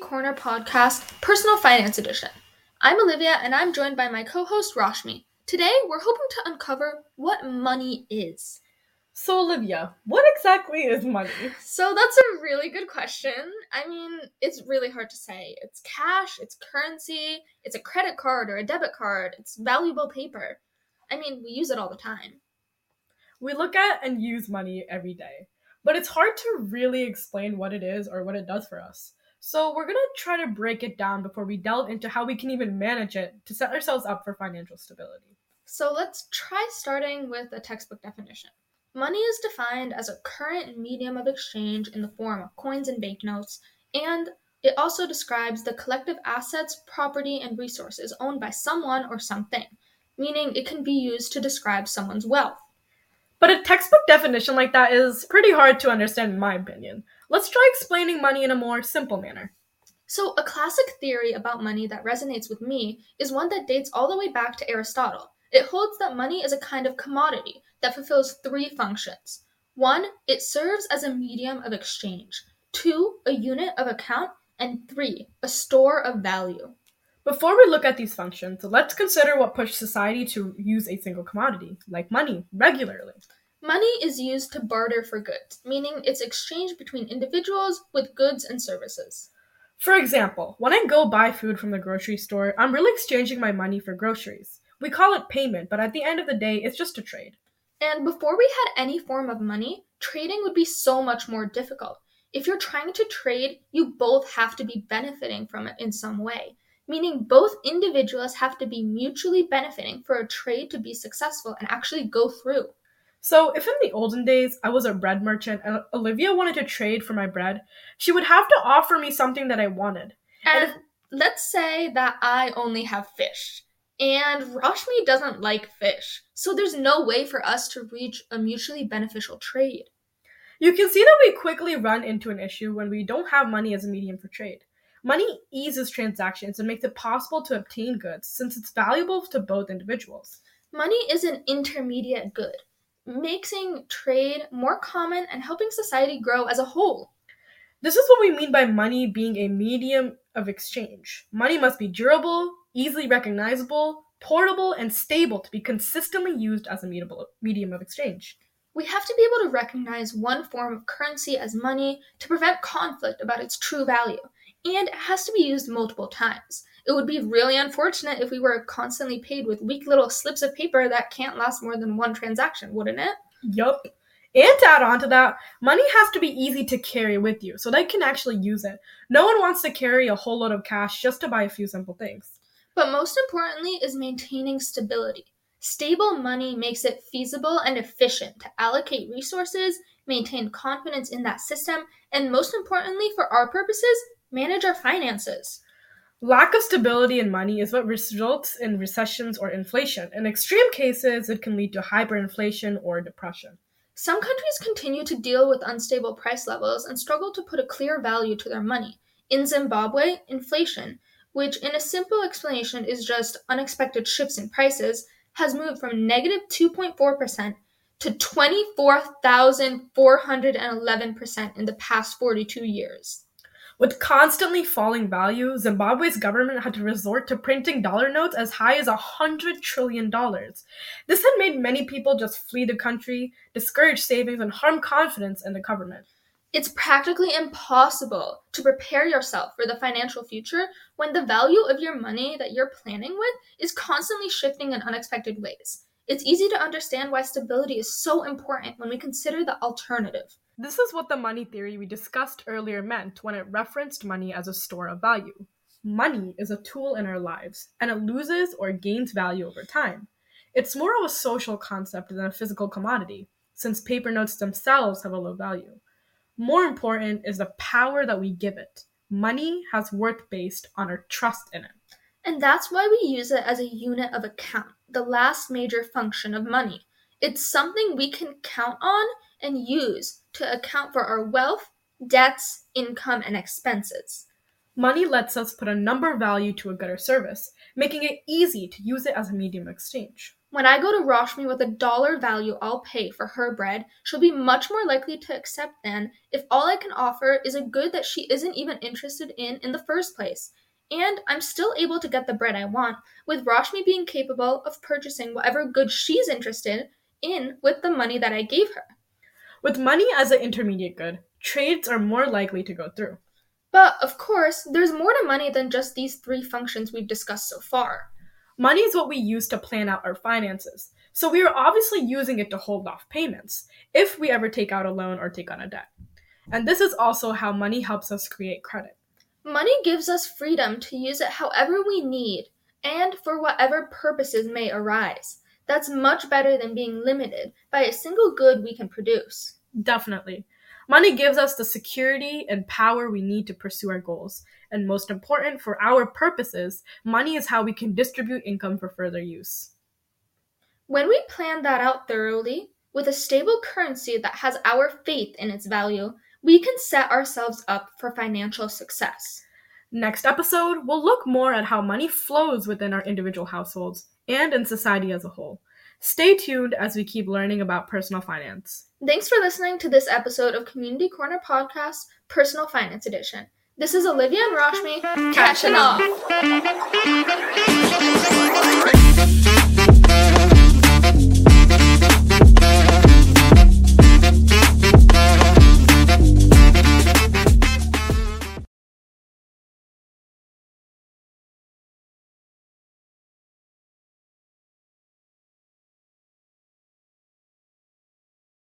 Corner Podcast, Personal Finance Edition. I'm Olivia and I'm joined by my co host Rashmi. Today, we're hoping to uncover what money is. So, Olivia, what exactly is money? So, that's a really good question. I mean, it's really hard to say. It's cash, it's currency, it's a credit card or a debit card, it's valuable paper. I mean, we use it all the time. We look at and use money every day, but it's hard to really explain what it is or what it does for us. So, we're going to try to break it down before we delve into how we can even manage it to set ourselves up for financial stability. So, let's try starting with a textbook definition. Money is defined as a current medium of exchange in the form of coins and banknotes, and it also describes the collective assets, property, and resources owned by someone or something, meaning it can be used to describe someone's wealth. But a textbook definition like that is pretty hard to understand, in my opinion. Let's try explaining money in a more simple manner. So, a classic theory about money that resonates with me is one that dates all the way back to Aristotle. It holds that money is a kind of commodity that fulfills three functions. One, it serves as a medium of exchange. Two, a unit of account. And three, a store of value. Before we look at these functions, let's consider what pushed society to use a single commodity, like money, regularly. Money is used to barter for goods, meaning it's exchanged between individuals with goods and services. For example, when I go buy food from the grocery store, I'm really exchanging my money for groceries. We call it payment, but at the end of the day, it's just a trade. And before we had any form of money, trading would be so much more difficult. If you're trying to trade, you both have to be benefiting from it in some way, meaning both individuals have to be mutually benefiting for a trade to be successful and actually go through. So, if in the olden days I was a bread merchant and Olivia wanted to trade for my bread, she would have to offer me something that I wanted. And, and if, let's say that I only have fish and Rashmi doesn't like fish, so there's no way for us to reach a mutually beneficial trade. You can see that we quickly run into an issue when we don't have money as a medium for trade. Money eases transactions and makes it possible to obtain goods since it's valuable to both individuals. Money is an intermediate good, making trade more common and helping society grow as a whole. This is what we mean by money being a medium of exchange. Money must be durable, easily recognizable, portable, and stable to be consistently used as a medium of exchange. We have to be able to recognize one form of currency as money to prevent conflict about its true value, and it has to be used multiple times. It would be really unfortunate if we were constantly paid with weak little slips of paper that can't last more than one transaction, wouldn't it? Yup. And to add on to that, money has to be easy to carry with you so that you can actually use it. No one wants to carry a whole load of cash just to buy a few simple things. But most importantly is maintaining stability. Stable money makes it feasible and efficient to allocate resources, maintain confidence in that system, and most importantly, for our purposes, manage our finances. Lack of stability in money is what results in recessions or inflation. In extreme cases, it can lead to hyperinflation or depression. Some countries continue to deal with unstable price levels and struggle to put a clear value to their money. In Zimbabwe, inflation, which in a simple explanation is just unexpected shifts in prices, has moved from negative 2.4% to 24,411% in the past 42 years. With constantly falling value, Zimbabwe's government had to resort to printing dollar notes as high as $100 trillion. This had made many people just flee the country, discourage savings, and harm confidence in the government. It's practically impossible to prepare yourself for the financial future when the value of your money that you're planning with is constantly shifting in unexpected ways. It's easy to understand why stability is so important when we consider the alternative. This is what the money theory we discussed earlier meant when it referenced money as a store of value. Money is a tool in our lives, and it loses or gains value over time. It's more of a social concept than a physical commodity, since paper notes themselves have a low value. More important is the power that we give it. Money has worth based on our trust in it. And that's why we use it as a unit of account, the last major function of money. It's something we can count on and use to account for our wealth, debts, income, and expenses. Money lets us put a number value to a good or service, making it easy to use it as a medium of exchange. When I go to Rashmi with a dollar value I'll pay for her bread, she'll be much more likely to accept than if all I can offer is a good that she isn't even interested in in the first place. And I'm still able to get the bread I want, with Rashmi being capable of purchasing whatever good she's interested in with the money that I gave her. With money as an intermediate good, trades are more likely to go through. But, of course, there's more to money than just these three functions we've discussed so far. Money is what we use to plan out our finances, so we are obviously using it to hold off payments if we ever take out a loan or take on a debt. And this is also how money helps us create credit. Money gives us freedom to use it however we need and for whatever purposes may arise. That's much better than being limited by a single good we can produce. Definitely. Money gives us the security and power we need to pursue our goals. And most important, for our purposes, money is how we can distribute income for further use. When we plan that out thoroughly, with a stable currency that has our faith in its value, we can set ourselves up for financial success. Next episode, we'll look more at how money flows within our individual households and in society as a whole. Stay tuned as we keep learning about personal finance. Thanks for listening to this episode of Community Corner Podcast, Personal Finance Edition. This is Olivia and Rashmi catching off.